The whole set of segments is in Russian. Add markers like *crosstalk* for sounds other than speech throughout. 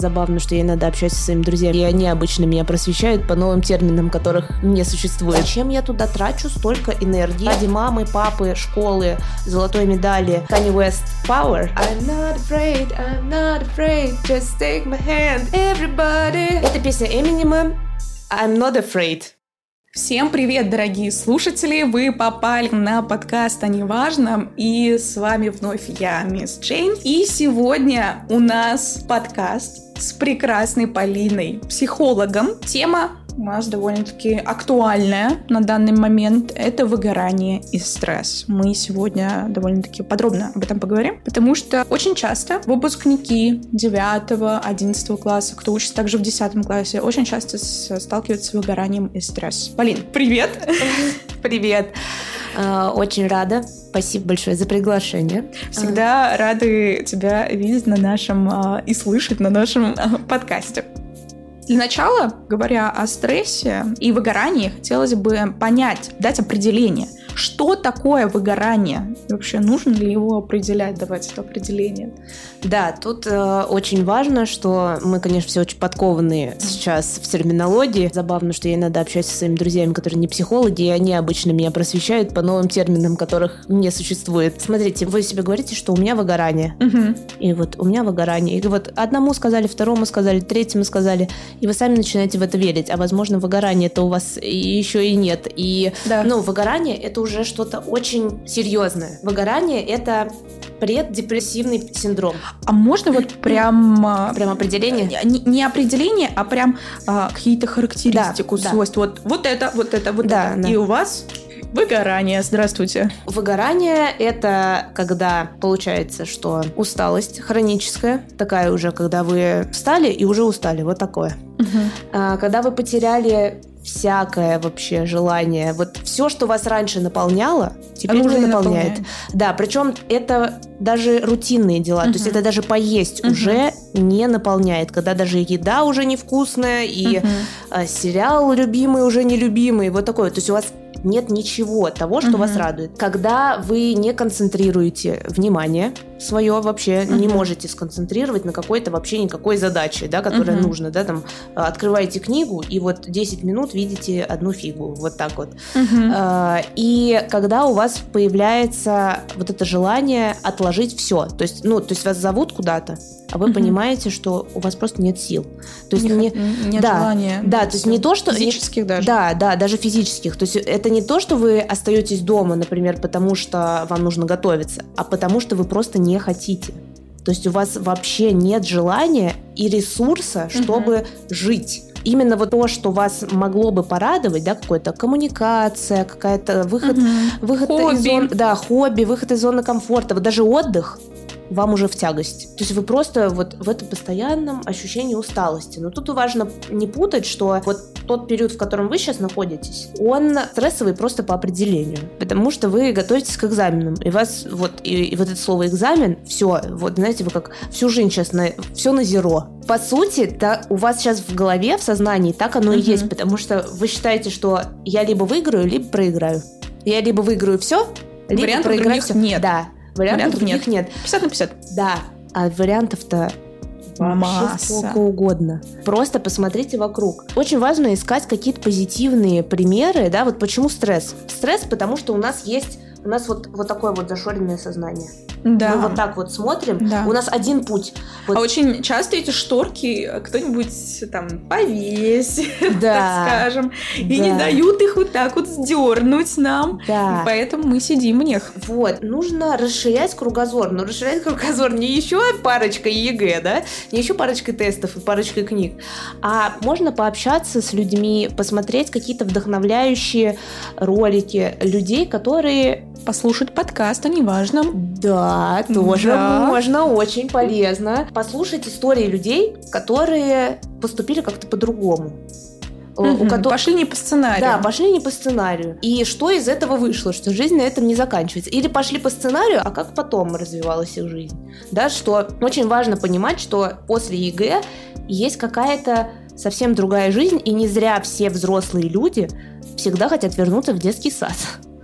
Забавно, что я иногда общаюсь со своими друзьями, и они обычно меня просвещают по новым терминам, которых не существует. Зачем я туда трачу столько энергии? Ради мамы, папы, школы, золотой медали, Kanye West Power. I'm not afraid, I'm not afraid, just take my hand, everybody. Это песня Эминема I'm not afraid. Всем привет, дорогие слушатели! Вы попали на подкаст о неважном, и с вами вновь я, мисс Джейн. И сегодня у нас подкаст с прекрасной Полиной, психологом. Тема у нас довольно-таки актуальная на данный момент. Это выгорание и стресс. Мы сегодня довольно-таки подробно об этом поговорим, потому что очень часто выпускники 9-11 класса, кто учится также в 10 классе, очень часто сталкиваются с выгоранием и стрессом. Полин, привет! *laughs* Привет! А, очень рада. Спасибо большое за приглашение. Всегда рады тебя видеть на нашем а, и слышать на нашем а, подкасте. Для начала, говоря о стрессе и выгорании, хотелось бы понять, дать определение, что такое выгорание? Вообще, нужно ли его определять, давать это определение? Да, тут э, очень важно, что мы, конечно, все очень подкованные сейчас в терминологии. Забавно, что я иногда общаюсь со своими друзьями, которые не психологи, и они обычно меня просвещают по новым терминам, которых не существует. Смотрите, вы себе говорите, что у меня выгорание. Угу. И вот у меня выгорание. И вот одному сказали, второму сказали, третьему сказали, и вы сами начинаете в это верить. А возможно, выгорание это у вас еще и нет. И, да. ну, выгорание это уже что-то очень серьезное. Выгорание это преддепрессивный синдром. А можно вот прям... А, прям определение? Не, не определение, а прям а, какие-то характеристику, да, свойств. Да. Вот, вот это, вот это, вот да, это. Да. И у вас Выгорание. Здравствуйте. Выгорание – это когда получается, что усталость хроническая, такая уже, когда вы встали и уже устали, вот такое. Угу. Когда вы потеряли всякое вообще желание. Вот все, что вас раньше наполняло, теперь уже наполняет. наполняет. Да, причем это даже рутинные дела. Uh-huh. То есть это даже поесть uh-huh. уже не наполняет. Когда даже еда уже невкусная, и uh-huh. сериал любимый уже нелюбимый. Вот такое. То есть у вас нет ничего того, что угу. вас радует. Когда вы не концентрируете внимание свое вообще, угу. не можете сконцентрировать на какой-то вообще никакой задаче, да, которая угу. нужна, да, там открываете книгу и вот 10 минут видите одну фигу, вот так вот. Угу. И когда у вас появляется вот это желание отложить все, то есть, ну, то есть вас зовут куда-то, а вы угу. понимаете, что у вас просто нет сил. То есть не, нет да, желания. Да, то есть не то, что физических даже. Да, да, даже физических. То есть это не то, что вы остаетесь дома, например, потому что вам нужно готовиться, а потому что вы просто не хотите. То есть у вас вообще нет желания и ресурса, чтобы угу. жить именно вот то, что вас могло бы порадовать, да, какая-то коммуникация, какая-то выход, угу. выход хобби. из зоны, да, хобби, выход из зоны комфорта, вот даже отдых, вам уже в тягость. То есть вы просто вот в этом постоянном ощущении усталости. Но тут важно не путать, что вот тот период, в котором вы сейчас находитесь, он стрессовый просто по определению. Потому что вы готовитесь к экзаменам. И вас вот, и, и вот это слово экзамен, все, вот знаете, вы как всю жизнь сейчас на, все на зеро. По сути, да, у вас сейчас в голове, в сознании так оно и есть, потому что вы считаете, что я либо выиграю, либо проиграю. Я либо выиграю все, либо Вариантов проиграю все. нет. Да, Вариантов, вариантов нет. нет. 50 на 50. Да, а вариантов-то Масса. сколько угодно. Просто посмотрите вокруг. Очень важно искать какие-то позитивные примеры, да, вот почему стресс. Стресс, потому что у нас есть, у нас вот, вот такое вот зашоренное сознание. Да. Мы вот так вот смотрим. Да. У нас один путь. Вот. А очень часто эти шторки кто-нибудь там повесит, *laughs* Да. так скажем, и Да. не дают их вот так вот сдернуть нам. Да. И поэтому мы сидим в них. Вот, нужно расширять кругозор. Но расширять кругозор не еще парочкой ЕГЭ, да, не еще парочкой тестов и парочкой книг, а можно пообщаться с людьми, посмотреть какие-то вдохновляющие ролики людей, которые Послушать подкаст о неважном. Да, тоже Да. можно, очень полезно. Послушать истории людей, которые поступили как-то по-другому. У- у Мгм. кото- Пошли не по сценарию. Да, пошли не по сценарию. И что из этого вышло? Что жизнь на этом не заканчивается. Или пошли по сценарию, а как потом развивалась их жизнь? Да, что очень важно понимать, что после ЕГЭ есть какая-то совсем другая жизнь, и не зря все взрослые люди всегда хотят вернуться в детский сад.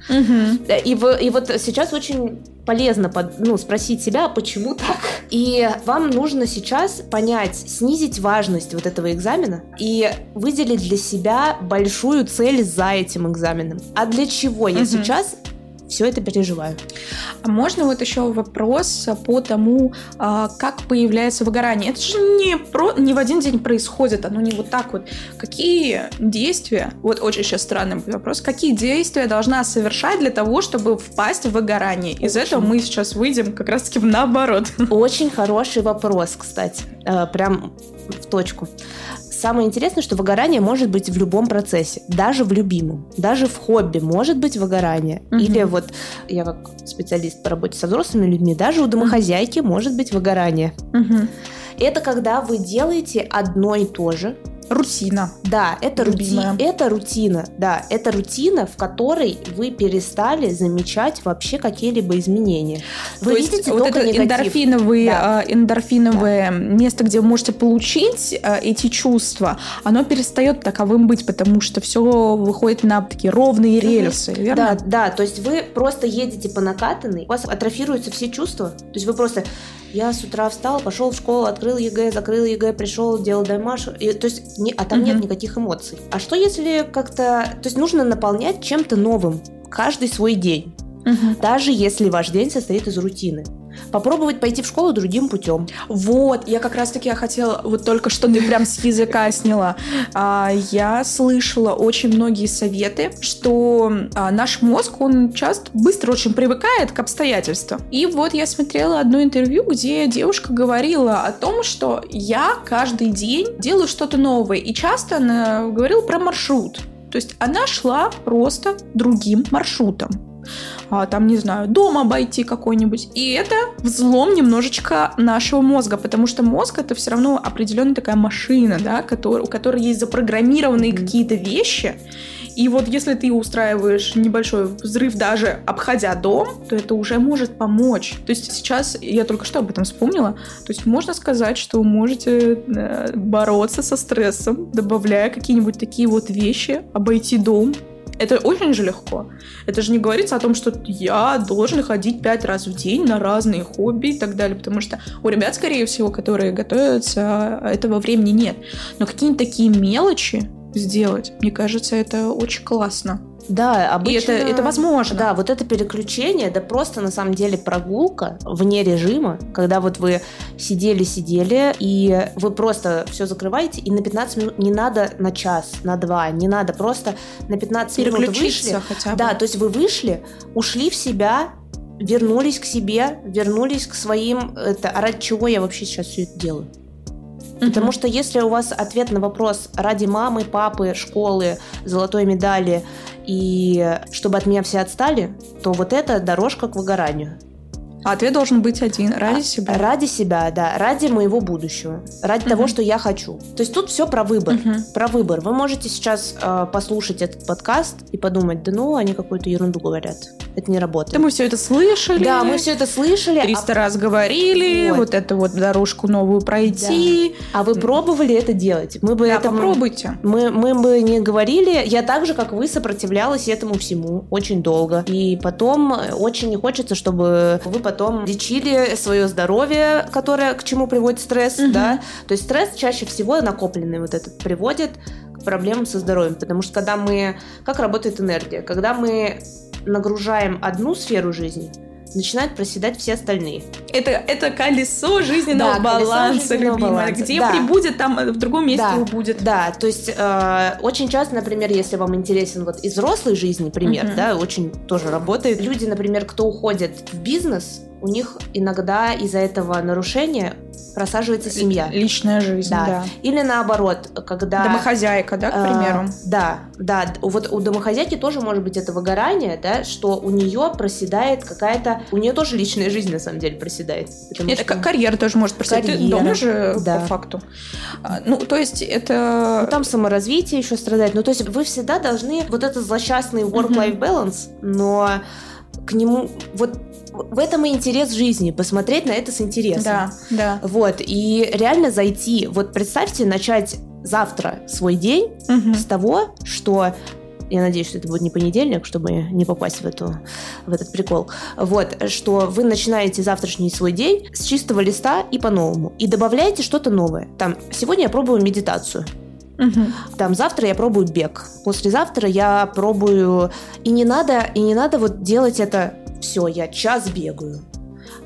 Мгм. И, в- и вот сейчас очень полезно под- ну, спросить себя, а почему так. И вам нужно сейчас понять, снизить важность вот этого экзамена и выделить для себя большую цель за этим экзаменом. А для чего я сейчас все это переживаю? А можно вот еще вопрос по тому, а, как появляется выгорание? Это же не, про, не в один день происходит, оно не вот так вот. Какие действия, вот очень сейчас странный вопрос, какие действия должна совершать для того, чтобы впасть в выгорание? Из Очень. этого мы сейчас выйдем как раз-таки наоборот. Очень хороший вопрос, кстати. Э, Прям в точку. Самое интересное, что выгорание может быть в любом процессе, даже в любимом, даже в хобби может быть выгорание. Мгм. Или вот я как специалист по работе со взрослыми людьми, даже у домохозяйки может быть выгорание. Мгм. Это когда вы делаете одно и то же. Рутина. Да, это, рути- это рутина. Да, это рутина, в которой вы перестали замечать вообще какие-либо изменения. Вы То есть видите вот только это негатив. эндорфиновые, Да. а, эндорфиновое место, где вы можете получить а, эти чувства, оно перестает таковым быть, потому что все выходит на такие ровные рельсы, верно? Да, да, то есть вы просто едете по накатанной, у вас атрофируются все чувства. То есть вы просто, я с утра встал, пошел в школу, открыл ЕГЭ, закрыл ЕГЭ, пришел, делал домашку, и, то есть, не, а там Мгм. нет никаких эмоций. А что если как-то, то есть нужно наполнять чем-то новым каждый свой день, Мгм. даже если ваш день состоит из рутины. Попробовать пойти в школу другим путем. Вот, я как раз-таки я хотела, вот только что ты прям с языка сняла. А, я слышала очень многие советы, что а, наш мозг, он часто быстро очень привыкает к обстоятельствам. И вот я смотрела одно интервью, где девушка говорила о том, что я каждый день делаю что-то новое. И часто она говорила про маршрут. То есть она шла просто другим маршрутом а, там, не знаю, дом обойти какой-нибудь. И это взлом немножечко нашего мозга, потому что мозг это все равно определенная такая машина, да, который, у которой есть запрограммированные какие-то вещи. И вот если ты устраиваешь небольшой взрыв, даже обходя дом, то это уже может помочь. То есть сейчас, я только что об этом вспомнила, то есть можно сказать, что вы можете э, бороться со стрессом, добавляя какие-нибудь такие вот вещи, обойти дом, это очень же легко. Это же не говорится о том, что я должен ходить пять раз в день на разные хобби и так далее, потому что у ребят, скорее всего, которые готовятся, этого времени нет. Но какие-нибудь такие мелочи сделать, мне кажется, это очень классно. Да, И обычно... это, это возможно. Да, вот это переключение, да просто на самом деле прогулка вне режима, когда вот вы сидели-сидели, и вы просто все закрываете, и на 15 минут не надо на час, на два, не надо, просто на 15 минут вышли. Хотя бы. Да, то есть вы вышли, ушли в себя, вернулись к себе, вернулись к своим... Это, а ради чего я вообще сейчас все это делаю? Потому что если у вас ответ на вопрос ради мамы, папы, школы, золотой медали и чтобы от меня все отстали, то вот это дорожка к выгоранию. А ответ должен быть один. Ради А, себя. Ради себя, да. Ради моего будущего. Ради Мгм. того, что я хочу. То есть тут все про выбор. Мгм. Про выбор. Вы можете сейчас э, послушать этот подкаст и подумать, да ну, они какую-то ерунду говорят. Это не работает. Да мы все это слышали. Да, мы все это слышали. а 300 раз говорили, Вот. вот. эту вот дорожку новую пройти. А вы пробовали это делать? Мы бы Да, это попробуйте. Мы, мы бы не говорили, я так же, как вы, сопротивлялась этому всему очень долго. И потом очень не хочется, чтобы вы потом лечили свое здоровье, которое к чему приводит стресс, Мгм. да. То есть стресс чаще всего накопленный вот этот приводит к проблемам со здоровьем. Потому что когда мы... Как работает энергия? Когда мы нагружаем одну сферу жизни, начинают проседать все остальные. Это, это колесо жизненного Да, колесо баланса, жизненного любимое. баланса. Где Да. прибудет, там э, в другом месте Да. убудет. Да, то есть э, очень часто, например, если вам интересен вот из взрослой жизни пример, Мгм. да, очень тоже работает. Люди, например, кто уходит в бизнес, у них иногда из-за этого нарушения просаживается семья. Личная жизнь, Да. да. Или наоборот, когда... Домохозяйка, да, к э, примеру. да, да. Вот у домохозяйки тоже может быть это выгорание, да, что у нее проседает какая-то... У нее тоже личная жизнь, на самом деле, проседает. Это что- карьера тоже может просить. Ты Карьера, дома же, да. по факту. А, Ну, то есть это... Ну, там саморазвитие еще страдает. Ну, то есть вы всегда должны вот этот злосчастный work-life balance, но к нему вот в этом и интерес жизни, посмотреть на это с интересом. Да, да. Вот, и реально зайти, вот представьте, начать завтра свой день Мгм. с того, что я надеюсь, что это будет не понедельник, чтобы не попасть в, эту, в этот прикол, вот, что вы начинаете завтрашний свой день с чистого листа и по-новому, и добавляете что-то новое. Там, сегодня я пробую медитацию, Угу. Там завтра я пробую бег, послезавтра я пробую и не надо и не надо вот делать это все, я час бегаю,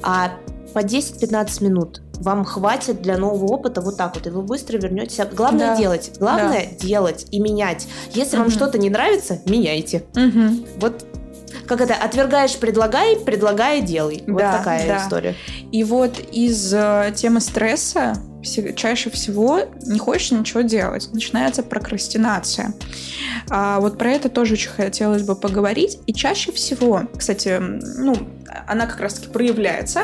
а по 10-15 минут вам хватит для нового опыта вот так вот, и вы быстро вернетесь. Главное да. делать, главное да. делать и менять. Если угу. вам что-то не нравится, меняйте. Угу. Вот как это, отвергаешь, предлагай, предлагай, делай. Вот да, такая да. история. И вот из э, темы стресса чаще всего не хочешь ничего делать, начинается прокрастинация. А вот про это тоже очень хотелось бы поговорить. И чаще всего, кстати, ну, она как раз-таки проявляется.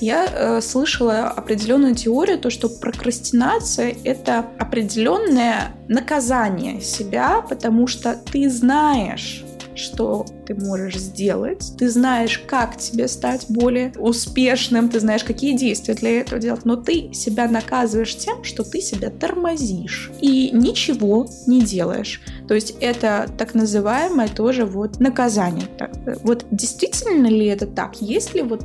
Я э, слышала определенную теорию, то, что прокрастинация — это определенное наказание себя, потому что ты знаешь, что ты можешь сделать, ты знаешь, как тебе стать более успешным, ты знаешь, какие действия для этого делать, но ты себя наказываешь тем, что ты себя тормозишь и ничего не делаешь. То есть это так называемое тоже вот наказание. Вот действительно ли это так? Есть ли вот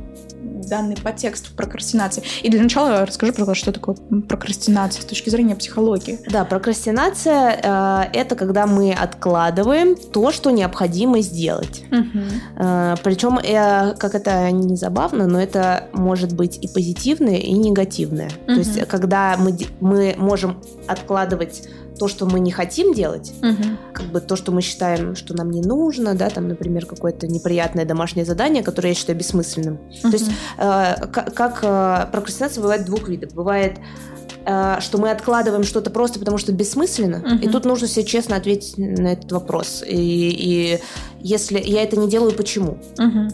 данный подтекст в прокрастинации. И для начала расскажи, пожалуйста, что такое прокрастинация с точки зрения психологии. Да, прокрастинация э, это когда мы откладываем то, что необходимо сделать. Угу. Э, причем, э, как это не забавно, но это может быть и позитивное, и негативное. Угу. То есть, когда мы, мы можем откладывать то, что мы не хотим делать, угу. как бы то, что мы считаем, что нам не нужно, да, там, например, какое-то неприятное домашнее задание, которое я считаю бессмысленным. Угу. То есть э, как, как э, прокрастинация бывает двух видов. Бывает э, что мы откладываем что-то просто потому, что бессмысленно. Uh-huh. И тут нужно себе честно ответить на этот вопрос. И, и если я это не делаю, почему? Uh-huh.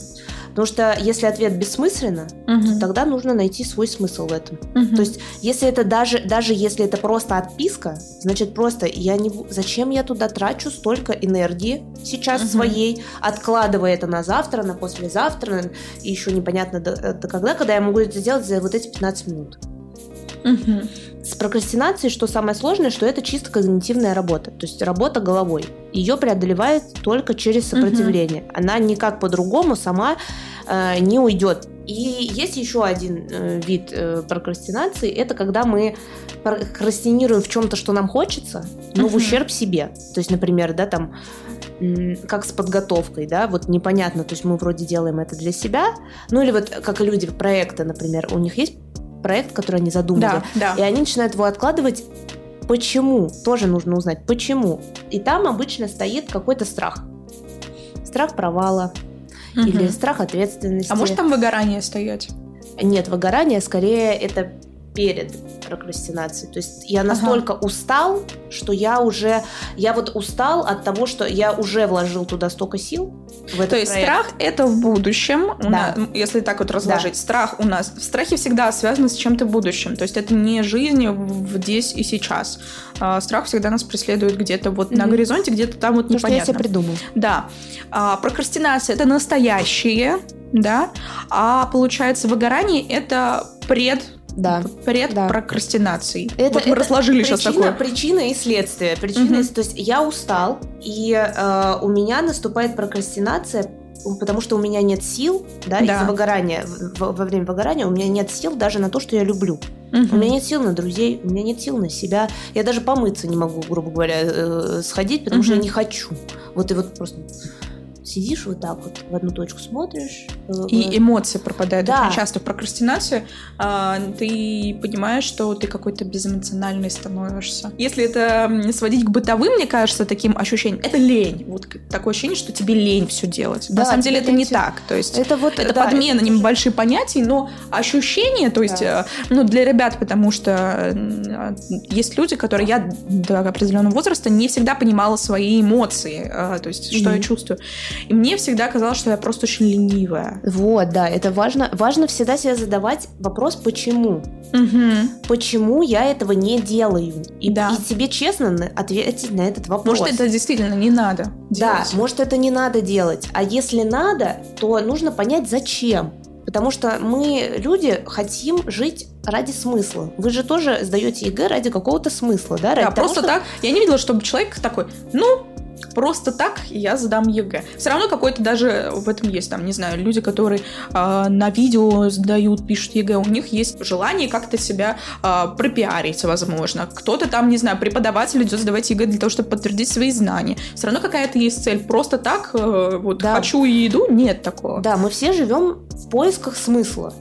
Потому что если ответ бессмысленно, угу. то тогда нужно найти свой смысл в этом. Угу. То есть, если это даже, даже если это просто отписка, значит просто я не зачем я туда трачу столько энергии сейчас угу. своей, откладывая это на завтра, на послезавтра, и еще непонятно до, до когда, когда я могу это сделать за вот эти 15 минут. Угу. С прокрастинацией, что самое сложное, что это чисто когнитивная работа, то есть работа головой. Ее преодолевает только через сопротивление. Угу. Она никак по-другому сама э, не уйдет. И есть еще один э, вид э, прокрастинации, это когда мы прокрастинируем в чем-то, что нам хочется, но угу. в ущерб себе. То есть, например, да, там как с подготовкой, да, вот непонятно, то есть мы вроде делаем это для себя, ну или вот как люди проекты, например, у них есть проект, который они задумали. Да, да. И они начинают его откладывать. Почему? Тоже нужно узнать, почему. И там обычно стоит какой-то страх. Страх провала угу. или страх ответственности. А может там выгорание стоять? Нет, выгорание скорее это перед прокрастинацией. То есть я настолько ага. устал, что я уже, я вот устал от того, что я уже вложил туда столько сил. В этот То есть проект. страх это в будущем, да. нас, если так вот разложить, да. страх у нас, в страхе всегда связано с чем-то будущим. То есть это не жизнь здесь и сейчас. А, страх всегда нас преследует где-то вот mm-hmm. на горизонте, где-то там вот непонятно. Что я себе придумал. Да. А, прокрастинация это настоящее, да, а получается выгорание это пред да. Пред да. прокрастинацией. Это, вот мы это разложили причина, сейчас такое. Причина и следствие. Причина, угу. То есть я устал, и э, у меня наступает прокрастинация, потому что у меня нет сил, да, да. из-за выгорания, во, во время выгорания у меня нет сил даже на то, что я люблю. Угу. У меня нет сил на друзей, у меня нет сил на себя. Я даже помыться не могу, грубо говоря, э, сходить, потому угу. что я не хочу. Вот и вот просто сидишь вот так вот в одну точку смотришь. Э, и эмоции пропадают да. очень часто в прокрастинации. А, ты понимаешь, что ты какой-то безэмоциональный становишься. Если это сводить к бытовым, мне кажется, таким ощущением, это лень. Вот такое ощущение, что тебе лень все делать. Да, На самом деле это не так. То есть это вот это да, подмена это... небольших понятий, но ощущение, то есть, да. Э, ну для ребят, потому что э, есть люди, которые я до определенного возраста не всегда понимала свои эмоции, то есть что mm-hmm. я чувствую. И мне всегда казалось, что я просто очень ленивая. Вот, да, это важно. Важно всегда себе задавать вопрос, почему. Угу. Почему я этого не делаю? И, да. и себе честно ответить на этот вопрос. Может, это действительно не надо делать. Да, может, это не надо делать. А если надо, то нужно понять, зачем. Потому что мы, люди, хотим жить ради смысла. Вы же тоже сдаете ЕГЭ ради какого-то смысла, да? Ради да, того, просто что... так. Я не видела, чтобы человек такой, ну, просто так я сдам ЕГЭ. Все равно какой-то даже в этом есть, там, не знаю, люди, которые э, на видео сдают, пишут ЕГЭ, у них есть желание как-то себя э, пропиарить, возможно. Кто-то там, не знаю, преподаватель идет сдавать ЕГЭ для того, чтобы подтвердить свои знания. Все равно какая-то есть цель. Просто так, э, вот, да. хочу и иду, нет такого. Да, мы все живем в поисках смысла.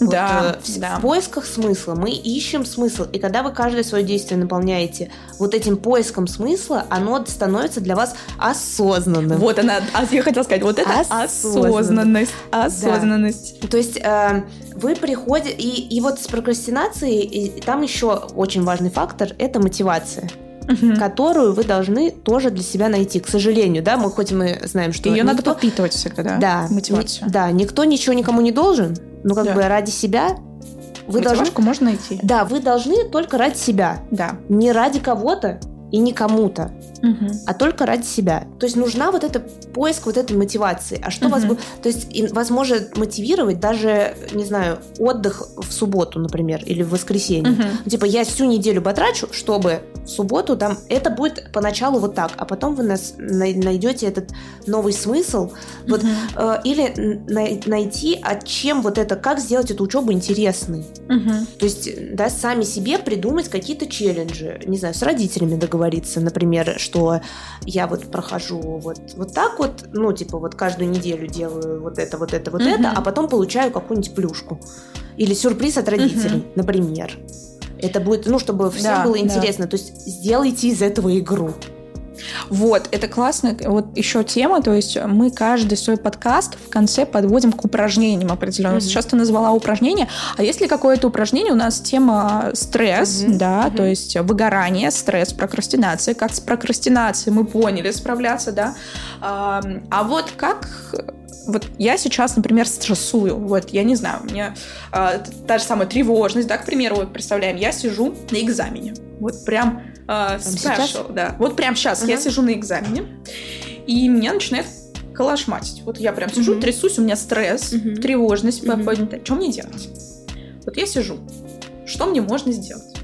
Да, вот, э, да. В поисках смысла. Мы ищем смысл. И когда вы каждое свое действие наполняете вот этим поиском смысла, оно становится для вас осознанным. Вот она, а я хотела сказать, вот это осознанность. Осознанность. Да. То есть э, вы приходите, и, и вот с прокрастинацией, и, там еще очень важный фактор – это мотивация угу. которую вы должны тоже для себя найти. К сожалению, да, мы хоть мы знаем, что ее никто... надо подпитывать всегда, да? Да, мотивацию. Ни, да, никто ничего никому не должен, но как да. бы ради себя вы Мотивашку должны... можно найти. Да, вы должны только ради себя. Да. Не ради кого-то и не кому-то, угу. а только ради себя. То есть нужна вот эта поиск вот этой мотивации. А что угу. вас будет... То есть вас может мотивировать даже, не знаю, отдых в субботу, например, или в воскресенье. Угу. Типа я всю неделю потрачу, чтобы в субботу там... Это будет поначалу вот так, а потом вы нас найдете этот новый смысл. Вот, угу. э, или на, найти, а чем вот это... Как сделать эту учебу интересной. Угу. То есть, да, сами себе придумать какие-то челленджи. Не знаю, с родителями договориться, например, что я вот прохожу вот, вот так вот, ну, типа вот каждую неделю делаю вот это, вот это, вот угу. это, а потом получаю какую-нибудь плюшку. Или сюрприз от родителей, угу. например. Это будет, ну, чтобы всем да, было интересно. Да. То есть сделайте из этого игру. Вот, это классно. Вот еще тема, то есть мы каждый свой подкаст в конце подводим к упражнениям определенным. Mm-hmm. Сейчас ты назвала упражнение, а если какое-то упражнение, у нас тема стресс, mm-hmm. да, mm-hmm. то есть выгорание, стресс, прокрастинация. Как с прокрастинацией мы поняли справляться, да. А, а вот как вот я сейчас, например, стрессую, вот, я не знаю, у меня э, та же самая тревожность, да, к примеру, вот представляем, я сижу на экзамене, вот прям э, special, да, вот прям сейчас uh-huh. я сижу на экзамене, и меня начинает калашматить. Вот я прям сижу, uh-huh. трясусь, у меня стресс, uh-huh. тревожность uh-huh. поднята. Что мне делать? Вот я сижу. Что мне можно сделать?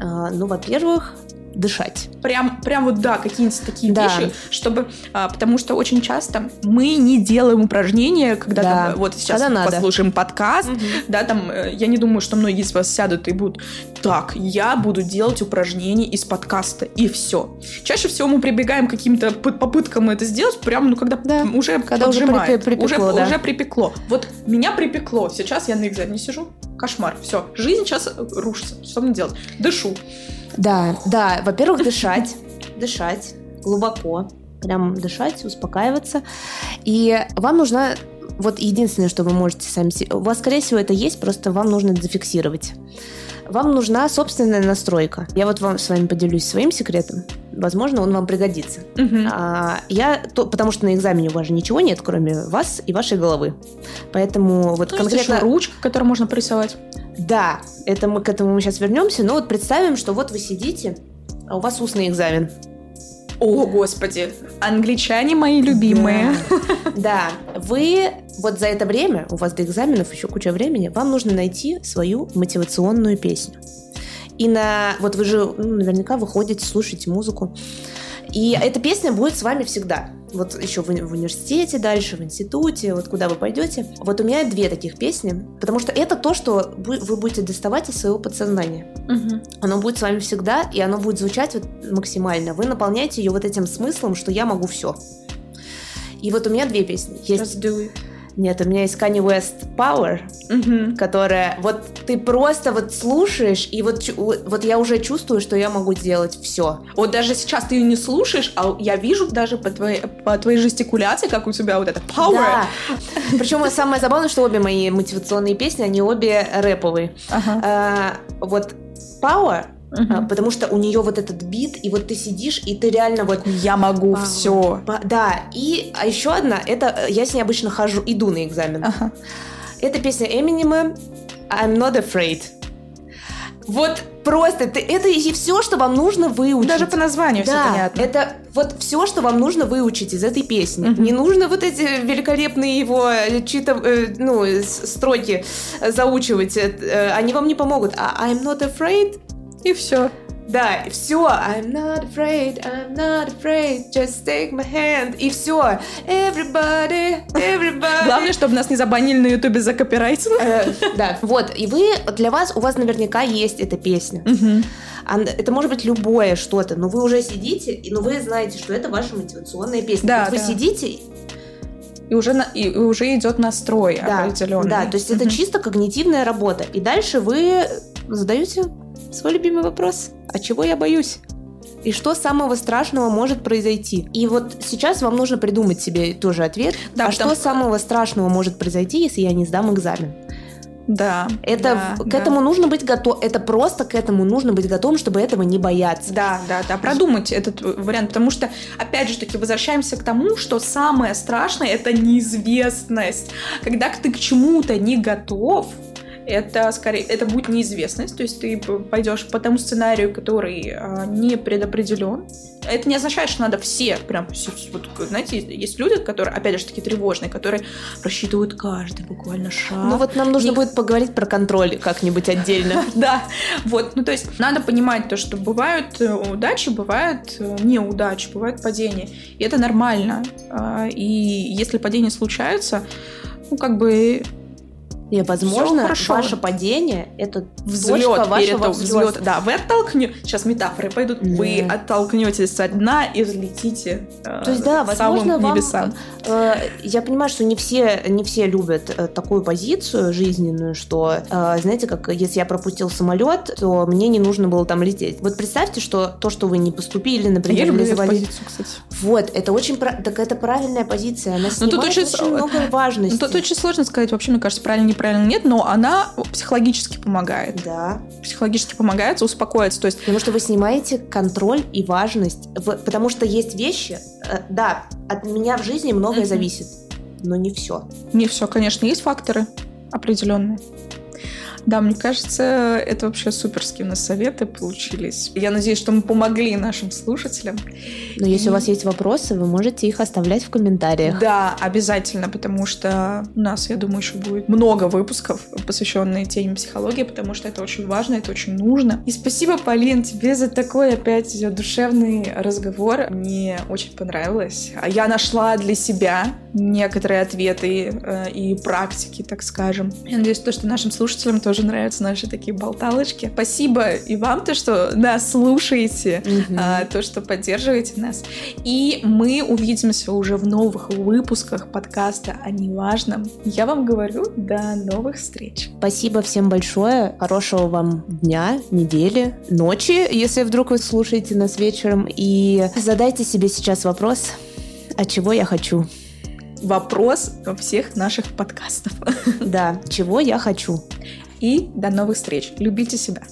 А, ну, во-первых, дышать. Прям, прям вот да, какие-нибудь такие да. вещи, чтобы, а, потому что очень часто мы не делаем упражнения, когда да. там, вот сейчас когда мы надо. послушаем подкаст, угу. да, там, э, я не думаю, что многие из вас сядут и будут, так, я буду делать упражнения из подкаста, и все. Чаще всего мы прибегаем к каким-то попыткам это сделать, прям, ну, когда да. уже когда поджимает, уже, припекло, уже, да. уже припекло. Вот меня припекло, сейчас я на экзамене сижу, кошмар, все, жизнь сейчас рушится, что мне делать? Дышу. Да, да. Во-первых, дышать, *laughs* дышать глубоко, прям дышать, успокаиваться. И вам нужна вот единственное, что вы можете сами... У вас, скорее всего, это есть, просто вам нужно зафиксировать. Вам нужна собственная настройка. Я вот вам с вами поделюсь своим секретом. Возможно, он вам пригодится. Угу. А, я то, потому что на экзамене у вас же ничего нет, кроме вас и вашей головы. Поэтому вот ну, конкретно еще ручка, которую можно порисовать. Да, это мы к этому мы сейчас вернемся. Но вот представим, что вот вы сидите, а у вас устный экзамен. О, господи, англичане мои любимые. Да. *laughs* да, вы вот за это время, у вас до экзаменов еще куча времени, вам нужно найти свою мотивационную песню. И на... Вот вы же ну, наверняка выходите, слушаете музыку. И эта песня будет с вами всегда. Вот еще в, в университете дальше, в институте, вот куда вы пойдете. Вот у меня две таких песни, потому что это то, что вы будете доставать из своего подсознания. Угу. Оно будет с вами всегда, и оно будет звучать вот максимально. Вы наполняете ее вот этим смыслом, что я могу все. И вот у меня две песни. Есть... Just do it. Нет, у меня есть Kanye West Power, угу. которая вот ты просто вот слушаешь, и вот, вот я уже чувствую, что я могу сделать все. Вот даже сейчас ты ее не слушаешь, а я вижу даже по твоей, по твоей жестикуляции, как у тебя вот это Power. Да. Причем самое забавное, что обе мои мотивационные песни, они обе рэповые. Ага. А, вот Power Uh-huh. Потому что у нее вот этот бит, и вот ты сидишь, и ты реально вот... Я могу а, все. Да, и а еще одна, это я с ней обычно хожу, иду на экзамен. Uh-huh. Это песня Эминема I'm Not Afraid. Вот просто это, это и все, что вам нужно выучить. Даже по названию да, все понятно. Это вот все, что вам нужно выучить из этой песни. Uh-huh. Не нужно вот эти великолепные его чьи-то э, ну, строки заучивать. Э, они вам не помогут. А I'm not afraid и все. Да, и все. I'm not afraid, I'm not afraid, just take my hand. И все. Everybody, everybody. Главное, чтобы нас не забанили на ютубе за копирайтинг. Э, Да, вот. И вы, для вас, у вас наверняка есть эта песня. Это может быть любое что-то, но вы уже сидите, ну вы знаете, что это ваша мотивационная песня. Да, вы сидите, И уже, на- и уже идет настрой да, определенный. да, то есть это чисто когнитивная работа. И дальше вы задаете свой любимый вопрос: а чего я боюсь? И что самого страшного может произойти? И вот сейчас вам нужно придумать себе тоже ответ. Да, а что самого страшного может произойти, если я не сдам экзамен? Да. Это да, к да. этому нужно быть готов. Это просто к этому нужно быть готовым, чтобы этого не бояться. Да, да, да, продумать этот вариант, потому что, опять же таки, возвращаемся к тому, что самое страшное — это неизвестность. Когда ты к чему-то не готов, это скорее, это будет неизвестность, то есть ты пойдешь по тому сценарию, который а, не предопределен. Это не означает, что надо все прям, все- вот, знаете, есть люди, которые, опять же таки, тревожные, которые просчитывают каждый буквально шаг. Ну вот нам нужно Ник- будет поговорить про контроль как-нибудь отдельно. *laughs* Да, вот, ну то есть надо понимать то, что бывают э, удачи, бывают э, неудачи, бывают падения, и это нормально. А, И если падения случаются, ну как бы И, возможно, ваше падение — это взлет точка вашего перед взлета. взлета. Да, вы оттолкнете, сейчас метафоры пойдут, вы Да. оттолкнетесь со дна и взлетите э, То есть, да, возможно, вам- небесам. Э, Я понимаю, что не все, не все любят э, такую позицию жизненную, что, э, знаете, как если я пропустил самолет, то мне не нужно было там лететь. Вот представьте, что то, что вы не поступили, Я например, люблю или эту позицию, кстати. Вот, это очень так это правильная позиция. Она Ну, снимает тут очень очень, много важности. Ну, Тут очень сложно сказать, вообще, мне кажется, правильно, неправильно нет, но она психологически помогает. Да, Психологически помогает успокоиться. То есть потому что вы снимаете контроль и важность. Потому что есть вещи, э, да, от меня в жизни многое Мгм. зависит, но не все. Не все, конечно, есть факторы определенные. Да, мне кажется, это вообще суперские у нас советы получились. Я надеюсь, что мы помогли нашим слушателям. Но если И- у вас есть вопросы, вы можете их оставлять в комментариях. Да, обязательно, потому что у нас, я думаю, еще будет много выпусков, посвященные теме психологии, потому что это очень важно, это очень нужно. И спасибо, Полин, тебе за такой опять душевный разговор. Мне очень понравилось. А Я нашла для себя некоторые ответы э, и практики, так скажем. Я надеюсь, то, что нашим слушателям тоже нравятся наши такие болталочки. Спасибо и вам, то, что нас слушаете Мгм. а, то, что поддерживаете нас. И мы увидимся уже в новых выпусках подкаста о неважном. Я вам говорю, до новых встреч. Спасибо всем большое. Хорошего вам дня, недели, ночи, если вдруг вы слушаете нас вечером. И задайте себе сейчас вопрос, а чего я хочу? Вопрос во всех наших подкастов. Да, чего я хочу? И до новых встреч. Любите себя.